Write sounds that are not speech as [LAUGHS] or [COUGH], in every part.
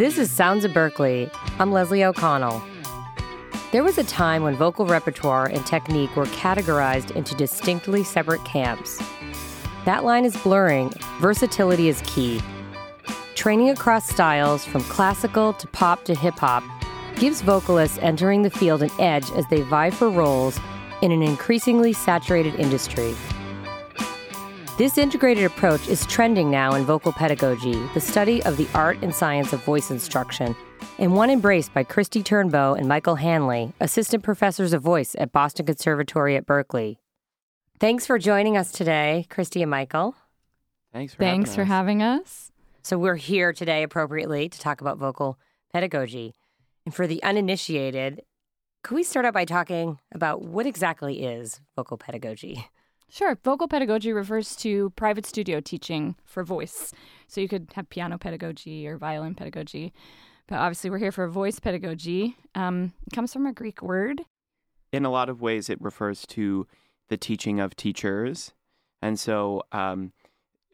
This is Sounds of Berklee. I'm Leslie O'Connell. There was a time when vocal repertoire and technique were categorized into distinctly separate camps. That line is blurring, versatility is key. Training across styles, from classical to pop to hip hop, gives vocalists entering the field an edge as they vie for roles in an increasingly saturated industry. This integrated approach is trending now in vocal pedagogy, the study of the art and science of voice instruction, and one embraced by Christy Turnbow and Michael Hanley, assistant professors of voice at Boston Conservatory at Berklee. Thanks for joining us today, Christy and Michael. Thanks for Thanks having for us. having us. So, we're here today appropriately to talk about vocal pedagogy. And for the uninitiated, could we start out by talking about what exactly is vocal pedagogy? Sure. Vocal pedagogy refers to private studio teaching for voice. So you could have piano pedagogy or violin pedagogy. But obviously, we're here for voice pedagogy. Um, it comes from a Greek word. In a lot of ways, it refers to the teaching of teachers, and so um,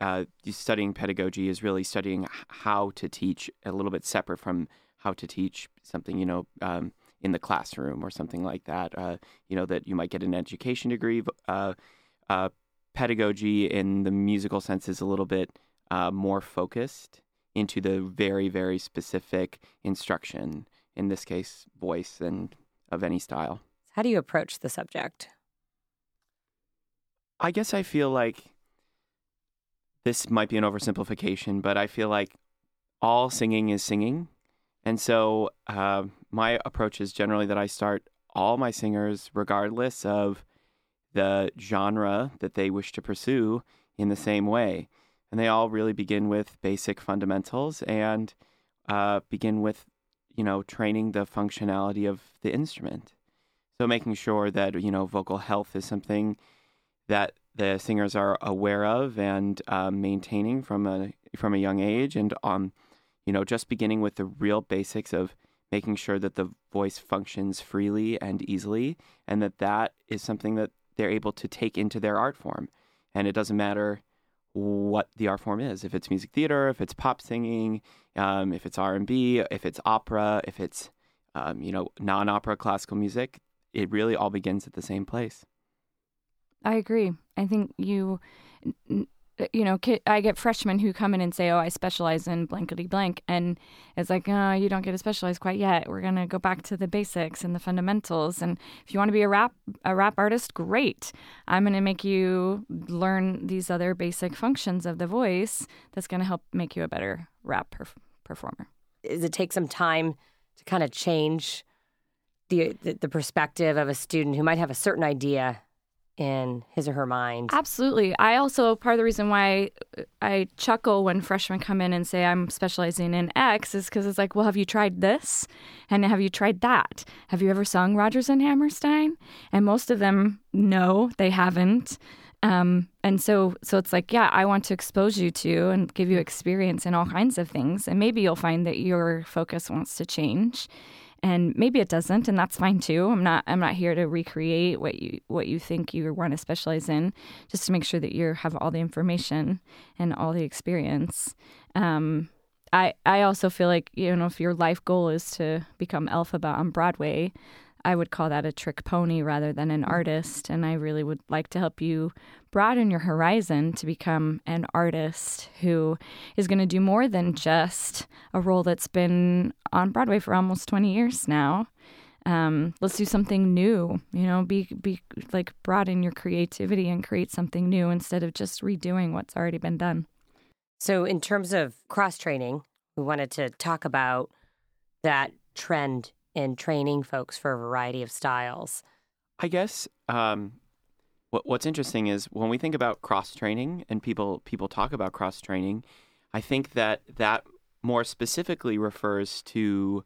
uh, studying pedagogy is really studying how to teach a little bit separate from how to teach something, you know, um, in the classroom or something like that. Uh, you know, that you might get an education degree. Uh, uh, pedagogy in the musical sense is a little bit uh, more focused into the very, very specific instruction. In this case, voice and of any style. How do you approach the subject? I guess I feel like this might be an oversimplification, but I feel like all singing is singing. And so uh, my approach is generally that I start all my singers, regardless of the genre that they wish to pursue, in the same way. And they all really begin with basic fundamentals and uh, begin with, you know, training the functionality of the instrument. So making sure that, you know, vocal health is something that the singers are aware of and um, maintaining from a from a young age, and um, you know, just beginning with the real basics of making sure that the voice functions freely and easily, and that that is something that they're able to take into their art form, and it doesn't matter what the art form is if it's music theater if it's pop singing um, if it's r&b if it's opera if it's um, you know non-opera classical music it really all begins at the same place I agree. I think you, you know, I get freshmen who come in and say, "Oh, I specialize in blankety blank," and it's like, "Oh, you don't get to specialize quite yet. We're gonna go back to the basics and the fundamentals. And if you want to be a rap a rap artist, great. I'm gonna make you learn these other basic functions of the voice. That's gonna help make you a better rap perf- performer." Does it take some time to kind of change the the perspective of a student who might have a certain idea in his or her mind? Absolutely. I also part of the reason why I chuckle when freshmen come in and say I'm specializing in X is because it's like, well, have you tried this? And have you tried that? Have you ever sung Rodgers and Hammerstein? And most of them, no, they haven't. Um, and so, so it's like, yeah, I want to expose you to and give you experience in all kinds of things, and maybe you'll find that your focus wants to change, and maybe it doesn't, and that's fine too. I'm not, I'm not here to recreate what you what you think you want to specialize in, just to make sure that you have all the information and all the experience. Um, I, I also feel like you know if your life goal is to become Elphaba on Broadway, I would call that a trick pony rather than an artist. And I really would like to help you broaden your horizon to become an artist who is going to do more than just a role that's been on Broadway for almost 20 years now. Um, let's do something new, you know, be, be like broaden your creativity and create something new instead of just redoing what's already been done. So, in terms of cross training, we wanted to talk about that trend in training folks for a variety of styles. I guess um, what what's interesting is when we think about cross training and people people talk about cross training, I think that that more specifically refers to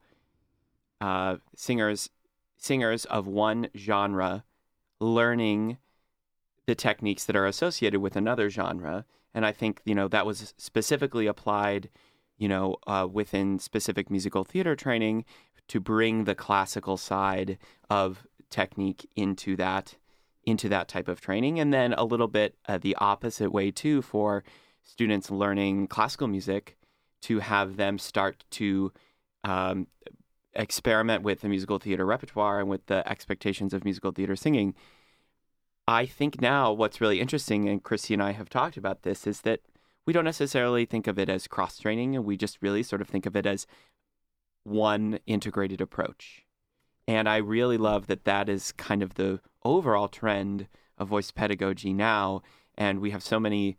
uh, singers singers of one genre learning the techniques that are associated with another genre, and I think you know that was specifically applied, you know, uh, within specific musical theater training to bring the classical side of technique into that into that type of training and then a little bit uh, the opposite way too for students learning classical music to have them start to um, experiment with the musical theater repertoire and with the expectations of musical theater singing. I think now what's really interesting, and Christy and I have talked about this, is that we don't necessarily think of it as cross training, and we just really sort of think of it as one integrated approach. And I really love that that is kind of the overall trend of voice pedagogy now. And we have so many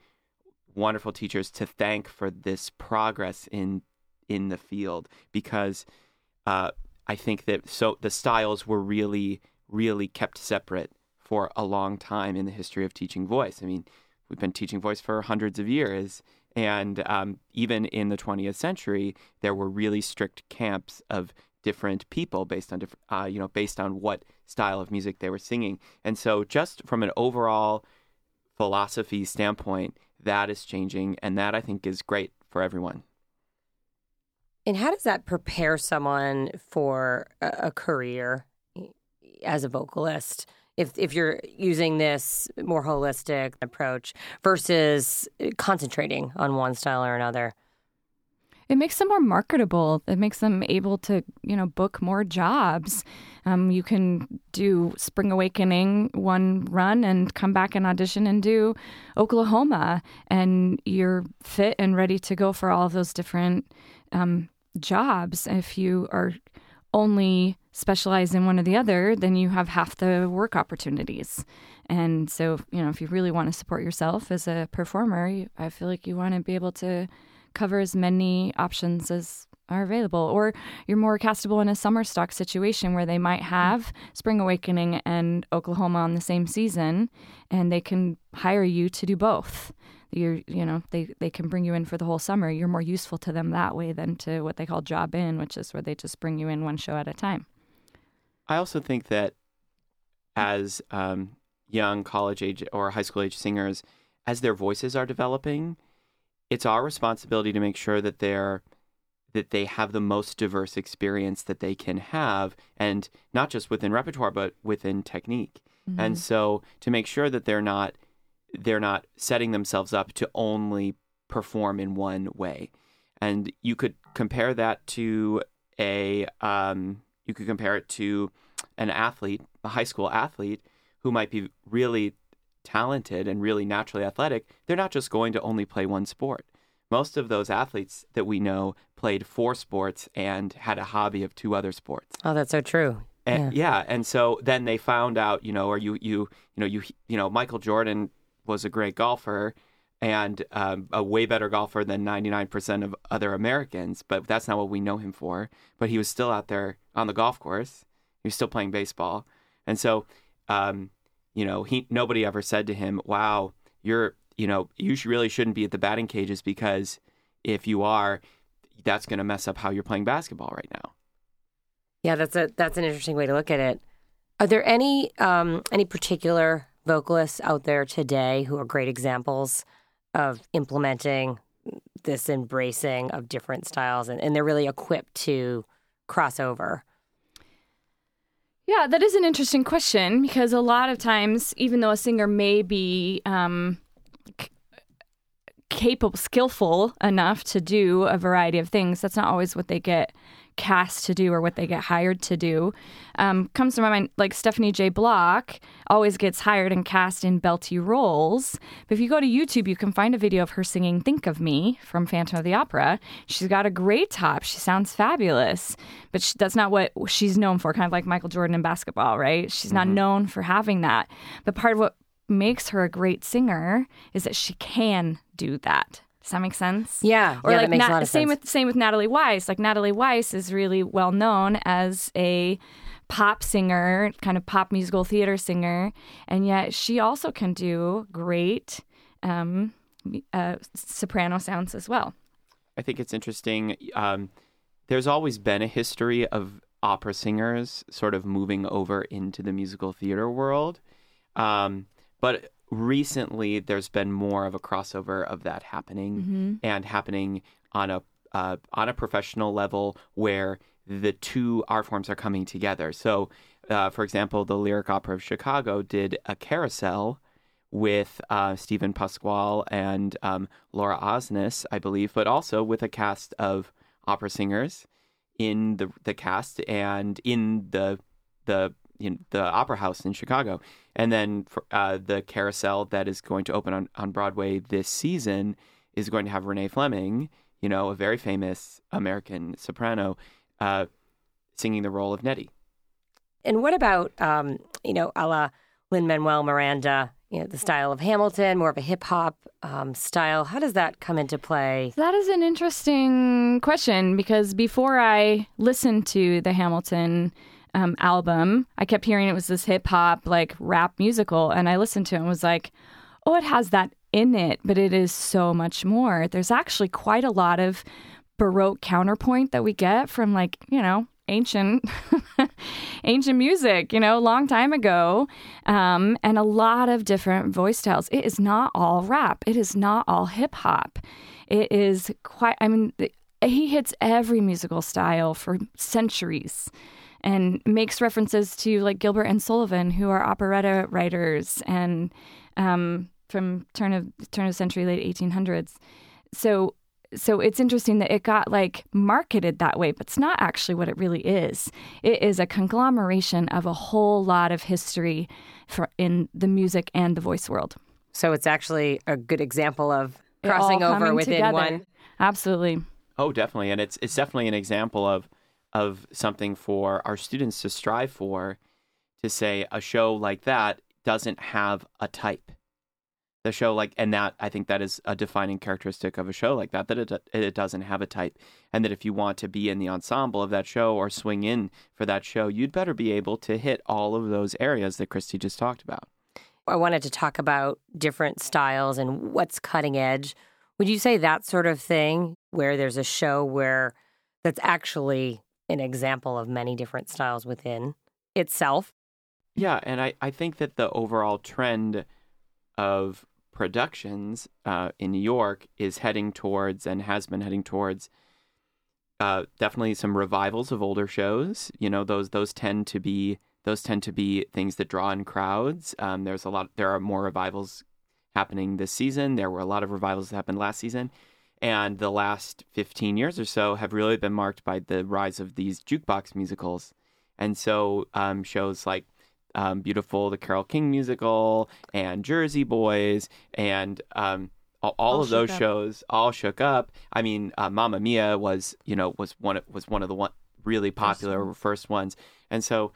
wonderful teachers to thank for this progress in in the field because uh, I think that so the styles were really really kept separate for a long time in the history of teaching voice. I mean, we've been teaching voice for hundreds of years, and um, even in the 20th century, there were really strict camps of different people based on different, uh, you know, based on what style of music they were singing. And so, just from an overall philosophy standpoint, that is changing, and that I think is great for everyone. And how does that prepare someone for a, career as a vocalist? If if you're using this more holistic approach versus concentrating on one style or another it makes them more marketable. It makes them able to, you know, book more jobs. Um, you can do Spring Awakening one run and come back and audition and do Oklahoma, and you're fit and ready to go for all of those different um, jobs. If you are only specialized in one or the other, then you have half the work opportunities. And so, you know, if you really want to support yourself as a performer, I feel like you want to be able to cover as many options as are available. Or you're more castable in a summer stock situation where they might have Spring Awakening and Oklahoma on the same season, and they can hire you to do both. You're, you know, they, they can bring you in for the whole summer. You're more useful to them that way than to what they call job in, which is where they just bring you in one show at a time. I also think that as um, young college age or high school age singers, as their voices are developing, it's our responsibility to make sure that they're that they have the most diverse experience that they can have and not just within repertoire but within technique mm-hmm. and so to make sure that they're not they're not setting themselves up to only perform in one way and you could compare that to a um, you could compare it to an athlete a high school athlete who might be really talented and really naturally athletic, they're not just going to only play one sport. Most of those athletes that we know played four sports and had a hobby of two other sports. Oh, that's so true. And, yeah. yeah, and so then they found out, you know, or you you you know you you know Michael Jordan was a great golfer and um, a way better golfer than 99% of other Americans, but that's not what we know him for. But he was still out there on the golf course. He was still playing baseball, and so um, you know, he nobody ever said to him, "Wow, you're, you know, you really shouldn't be at the batting cages because if you are, that's going to mess up how you're playing basketball right now." Yeah, that's a that's an interesting way to look at it. Are there any um, any particular vocalists out there today who are great examples of implementing this embracing of different styles and, and they're really equipped to cross over? Yeah, that is an interesting question because a lot of times, even though a singer may be um, c- capable, skillful enough to do a variety of things, that's not always what they get cast to do or what they get hired to do. Um, comes to my mind like Stephanie J. Block always gets hired and cast in belty roles. But if you go to YouTube, you can find a video of her singing "Think of Me" from Phantom of the Opera. She's got a great top. She sounds fabulous, but she, that's not what she's known for. Kind of like Michael Jordan in basketball, right? She's not mm-hmm. known for having that. But part of what makes her a great singer is that she can do that. Does that make sense? Yeah. Or yeah, like makes a lot of same sense. with same with Natalie Weiss. Like Natalie Weiss is really well known as a pop singer, kind of pop musical theater singer, and yet she also can do great um, uh, soprano sounds as well. I think it's interesting. Um, there's always been a history of opera singers sort of moving over into the musical theater world. Um, but recently there's been more of a crossover of that happening mm-hmm. and happening on a uh, on a professional level where the two art forms are coming together. So, uh, for example, the Lyric Opera of Chicago did a carousel with uh, Steven Pasquale and um, Laura Osnes, I believe, but also with a cast of opera singers in the the cast and in the the in the Opera House in Chicago, and then for, uh, the Carousel that is going to open on on Broadway this season is going to have Renee Fleming, you know, a very famous American soprano, uh, singing the role of Nettie. And what about, um, you know, a la Lin Manuel Miranda, you know, the style of Hamilton, more of a hip hop um, style? How does that come into play? That is an interesting question because before I listened to the Hamilton um, album, I kept hearing it was this hip hop, like rap musical. And I listened to it and was like, oh, it has that in it, but it is so much more. There's actually quite a lot of Baroque counterpoint that we get from, like, you know, ancient [LAUGHS] ancient music you know a long time ago um, and a lot of different voice styles it is not all rap it is not all hip hop it is quite i mean he hits every musical style for centuries and makes references to like gilbert and sullivan who are operetta writers and um, from turn of turn of century late 1800s so so it's interesting that it got like marketed that way, but it's not actually what it really is. It is a conglomeration of a whole lot of history for in the music and the voice world. So it's actually a good example of crossing over within together. one. Absolutely. Oh, definitely, and it's it's definitely an example of of something for our students to strive for. To say a show like that doesn't have a type. The show like and that i think that is a defining characteristic of a show like that that it, it doesn't have a type. And that if you want to be in the ensemble of that show or swing in for that show you'd better be able to hit all of those areas that christy just talked about. I wanted to talk about different styles and what's cutting edge. Would you say that sort of thing where there's a show where that's actually an example of many different styles within itself yeah and i, I think that the overall trend of productions uh, in New York is heading towards and has been heading towards uh, definitely some revivals of older shows. You know, those those tend to be those tend to be things that draw in crowds. Um, there's a lot. There are more revivals happening this season. There were a lot of revivals that happened last season. And the last 15 years or so have really been marked by the rise of these jukebox musicals. And so um, shows like um, Beautiful, the Carole King musical, and Jersey Boys, and um, all, all, of those up. shows all shook up. I mean, uh, Mamma Mia was you know was one was one of the one really popular first, first ones, and so.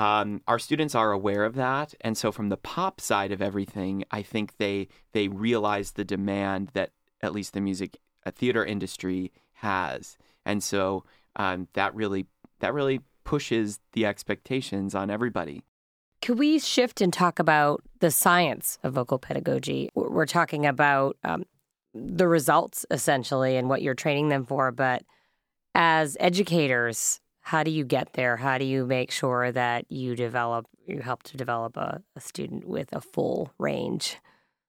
Um, our students are aware of that, and so from the pop side of everything, I think they they realize the demand that at least the music uh, theater industry has, and so um, that really that really pushes the expectations on everybody. Could we shift and talk about the science of vocal pedagogy? We're talking about um, the results essentially and what you're training them for, but as educators, how do you get there? How do you make sure that you develop, you help to develop a, a student with a full range?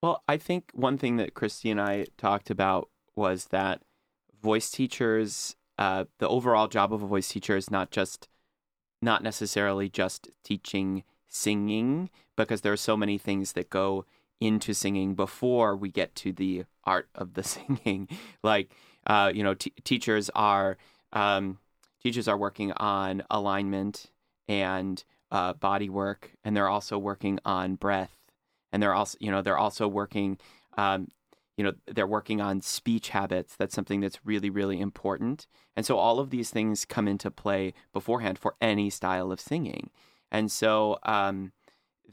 Well, I think one thing that Christy and I talked about was that voice teachers, uh, the overall job of a voice teacher is not just, not necessarily just teaching singing because there are so many things that go into singing before we get to the art of the [LAUGHS] singing. like, uh, you know, t- teachers are um, teachers are working on alignment and uh, body work, and they're also working on breath, and they're also, you know, they're also working. Um, you know they're working on speech habits that's something that's really really important and so all of these things come into play beforehand for any style of singing and so um,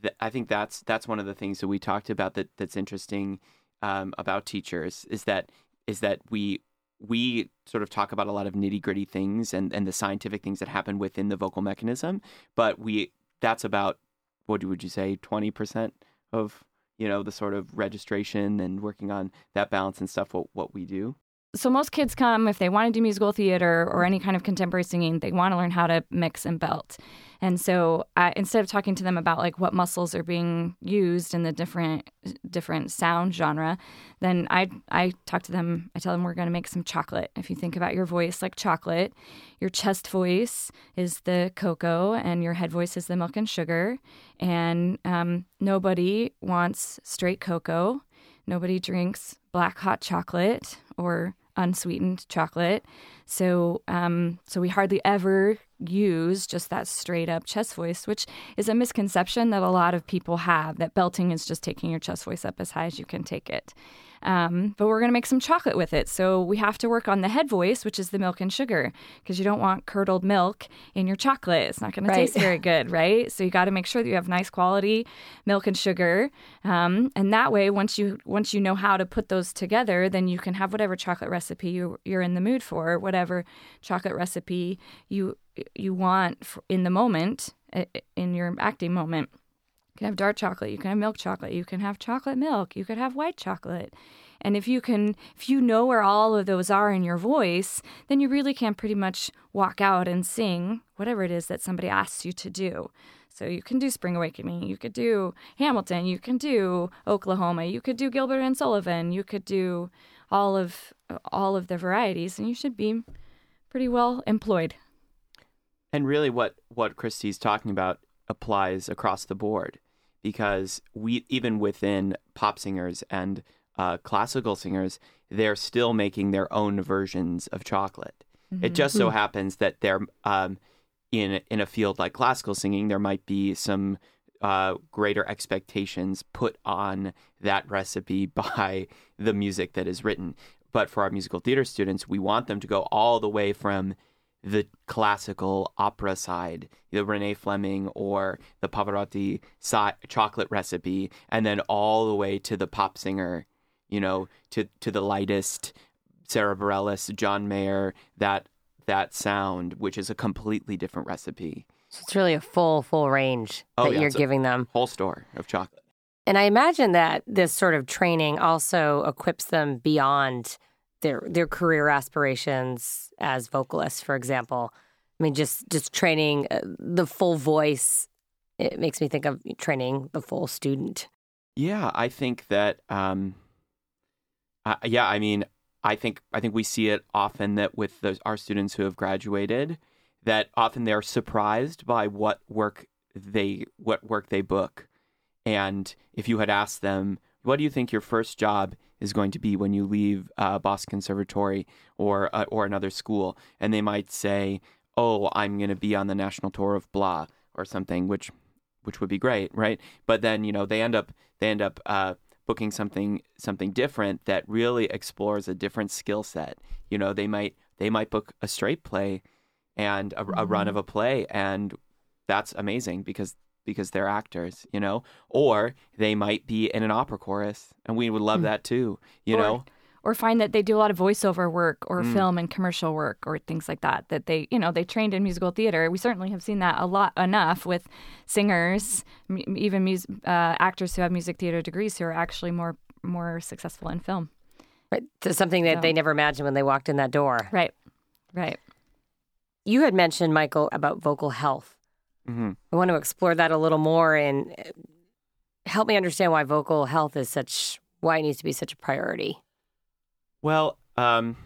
th- I think that's that's one of the things that we talked about that that's interesting um, about teachers is that is that we we sort of talk about a lot of nitty gritty things and, and the scientific things that happen within the vocal mechanism, but we that's about what would you say twenty percent of you know the sort of registration and working on that balance and stuff what what we do so most kids come if they want to do musical theater or any kind of contemporary singing they want to learn how to mix and belt. And so uh, instead of talking to them about like what muscles are being used in the different different sound genre then i i talk to them i tell them we're going to make some chocolate. If you think about your voice like chocolate your chest voice is the cocoa and your head voice is the milk and sugar. And um, nobody wants straight cocoa nobody drinks black hot chocolate or unsweetened chocolate. So, um, so we hardly ever use just that straight up chest voice, which is a misconception that a lot of people have that belting is just taking your chest voice up as high as you can take it. Um, but we're going to make some chocolate with it. So we have to work on the head voice, which is the milk and sugar, because you don't want curdled milk in your chocolate. It's not going right. to taste very good, [LAUGHS] right? So you got to make sure that you have nice quality milk and sugar, um, and that way, once you once you know how to put those together, then you can have whatever chocolate recipe you, you're in the mood for, whatever chocolate recipe you you want in the moment, in your acting moment. You can have dark chocolate, you can have milk chocolate, you can have chocolate milk, you could have white chocolate. And if you can if you know where all of those are in your voice, then you really can pretty much walk out and sing whatever it is that somebody asks you to do. So you can do Spring Awakening, you could do Hamilton, you can do Oklahoma, you could do Gilbert and Sullivan, you could do all of all of the varieties and you should be pretty well employed. And really what what Christy's talking about applies across the board because we even within pop singers and uh, classical singers, they're still making their own versions of chocolate. Mm-hmm. It just so hmm. happens that they're um, in in a field like classical singing, there might be some uh, greater expectations put on that recipe [LAUGHS] by the music that is written. But for our musical theater students, we want them to go all the way from the classical opera side, the Renee Fleming or the Pavarotti chocolate recipe, and then all the way to the pop singer, you know, to to the lightest Sara Bareilles, John Mayer, that that sound, which is a completely different recipe. So it's really a full, full range oh, that yeah, you're giving them. Whole store of chocolate. And I imagine that this sort of training also equips them beyond their their career aspirations as vocalists, for example. I mean, just just training uh, the full voice. It makes me think of training the full student. Yeah, I think that. Um, uh, yeah, I mean, I think I think we see it often that with those, our students who have graduated, that often they're surprised by what work they what work they book, and if you had asked them, "What do you think your first job is going to be when you leave uh, Boston Conservatory or uh, or another school, and they might say, "Oh, I'm going to be on the national tour of blah" or something, which which would be great, right? But then you know they end up they end up uh, booking something something different that really explores a different skill set. You know, they might they might book a straight play and a, mm-hmm. a run of a play, and that's amazing because because they're actors, you know, or they might be in an opera chorus, and we would love mm. that too, you or, know. Or find that they do a lot of voiceover work or mm. film and commercial work or things like that. That they, you know, they trained in musical theater. We certainly have seen that a lot enough with singers, m- even mus- uh, actors who have music theater degrees who are actually more more successful in film. Right, to something that so. they never imagined when they walked in that door. Right, right. You had mentioned Michael about vocal health Mm-hmm. I want to explore that a little more and uh, help me understand why vocal health is such, why it needs to be such a priority. Well, um,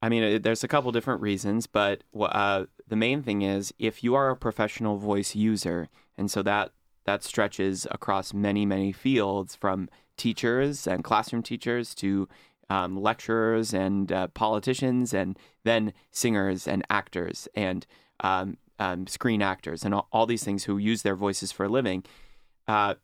I mean, there's a couple different reasons, but uh, the main thing is if you are a professional voice user, and so that that stretches across many, many fields from teachers and classroom teachers to um, lecturers and uh, politicians, and then singers and actors and um, um, screen actors and all, all, these things who use their voices for a living, uh,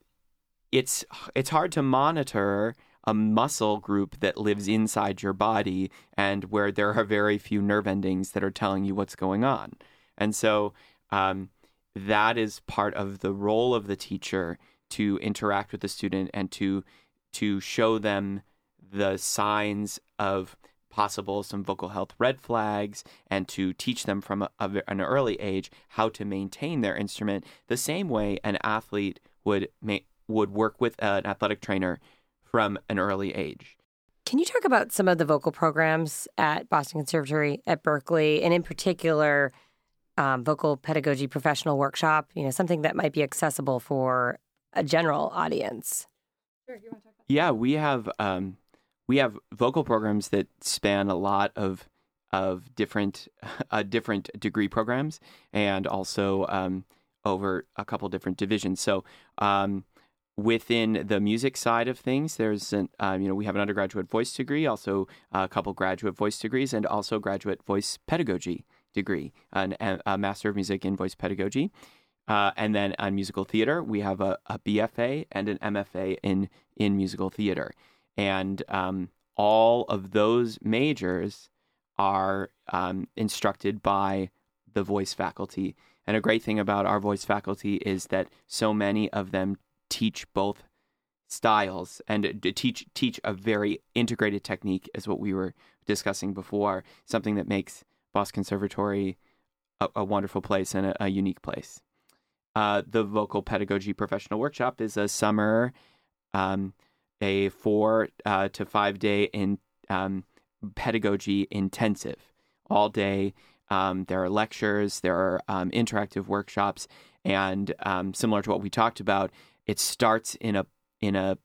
it's it's hard to monitor a muscle group that lives inside your body and where there are very few nerve endings that are telling you what's going on. And so um, that is part of the role of the teacher to interact with the student and to to show them the signs of possible some vocal health red flags and to teach them from a, a, an early age how to maintain their instrument the same way an athlete would ma- would work with an athletic trainer from an early age. Can you talk about some of the vocal programs at Boston Conservatory at Berklee, and in particular, um, vocal pedagogy professional workshop? You know, something that might be accessible for a general audience. Sure, yeah, we have um, we have vocal programs that span a lot of of different [LAUGHS] uh, different degree programs and also um, over a couple different divisions. So um, within the music side of things, there's an, um, you know, we have an undergraduate voice degree, also a couple graduate voice degrees, and also graduate voice pedagogy degree, an, a Master of Music in Voice Pedagogy. Uh, and then on musical theater, we have a, a, BFA and an MFA in, in musical theater. And um, all of those majors are um, instructed by the voice faculty. And a great thing about our voice faculty is that so many of them teach both styles and teach teach a very integrated technique is what we were discussing before something that makes Boston Conservatory a, a wonderful place and a, a unique place uh, the vocal pedagogy professional workshop is a summer um, a four uh, to five day in um, pedagogy intensive. All day um, there are lectures there are um, interactive workshops and um, similar to what we talked about it starts in a in a,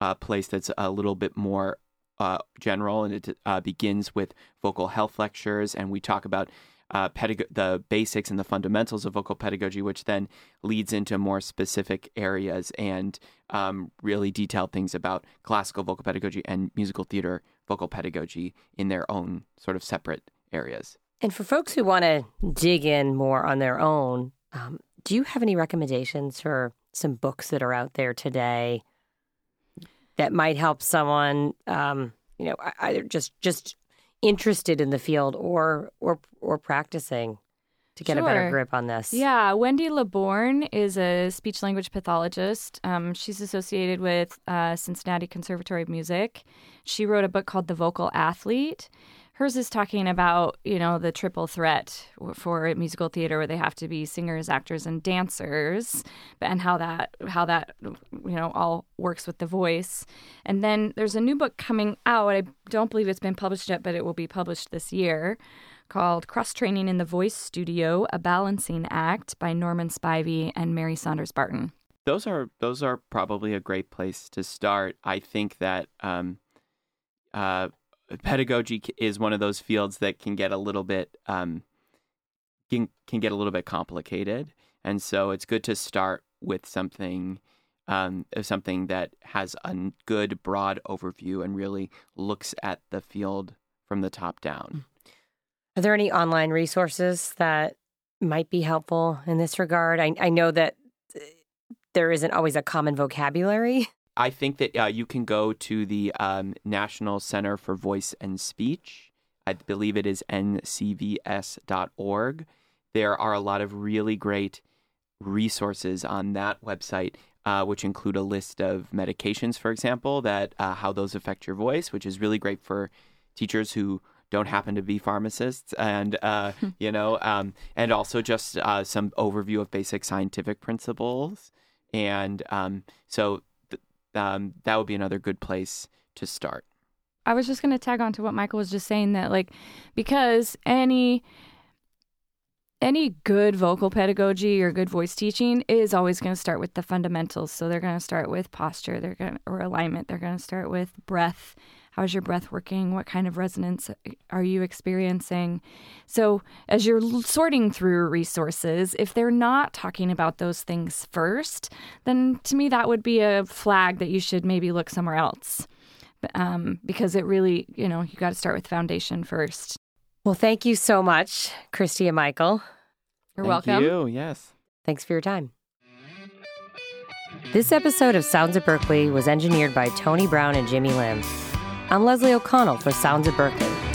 a place that's a little bit more uh, general, and it uh, begins with vocal health lectures, and we talk about uh, pedag- the basics and the fundamentals of vocal pedagogy, which then leads into more specific areas and um, really detailed things about classical vocal pedagogy and musical theater vocal pedagogy in their own sort of separate areas. And for folks who want to dig in more on their own, um, do you have any recommendations for some books that are out there today that might help someone, um, you know, either just just interested in the field or or or practicing to get sure. a better grip on this. Yeah, Wendy LeBorgne is a speech language pathologist. Um, she's associated with uh, Cincinnati Conservatory of Music. She wrote a book called The Vocal Athlete. Hers is talking about, you know, the triple threat for musical theater where they have to be singers, actors, and dancers, and how that how that you know all works with the voice. And then there's a new book coming out. I don't believe it's been published yet, but it will be published this year called Cross Training in the Voice Studio: A Balancing Act by Norman Spivey and Mary Saunders Barton. Those are those are probably a great place to start. I think that um, uh, pedagogy is one of those fields that can get a little bit um, can can get a little bit complicated, and so it's good to start with something um, something that has a good broad overview and really looks at the field from the top down. Are there any online resources that might be helpful in this regard? I, I know that uh, there isn't always a common vocabulary I think that uh, you can go to the um, National Center for Voice and Speech. I believe it is ncvs.org. There are a lot of really great resources on that website, uh, which include a list of medications, for example, that uh, how those affect your voice, which is really great for teachers who don't happen to be pharmacists, and uh, [LAUGHS] you know, um, and also just uh, some overview of basic scientific principles. And um, so um, that would be another good place to start. I was just going to tag on to what Michael was just saying that like because any any good vocal pedagogy or good voice teaching is always going to start with the fundamentals. So they're going to start with posture, they're going or alignment, they're going to start with breath How's your breath working? What kind of resonance are you experiencing? So, as you're sorting through resources, if they're not talking about those things first, then to me that would be a flag that you should maybe look somewhere else. Um, because it really, you know, you got to start with foundation first. Well, thank you so much, Christy and Michael. You're thank welcome. you. Yes. Thanks for your time. This episode of Sounds at Berklee was engineered by Tony Brown and Jimmy Lim. I'm Leslie O'Connell for Sounds of Berklee.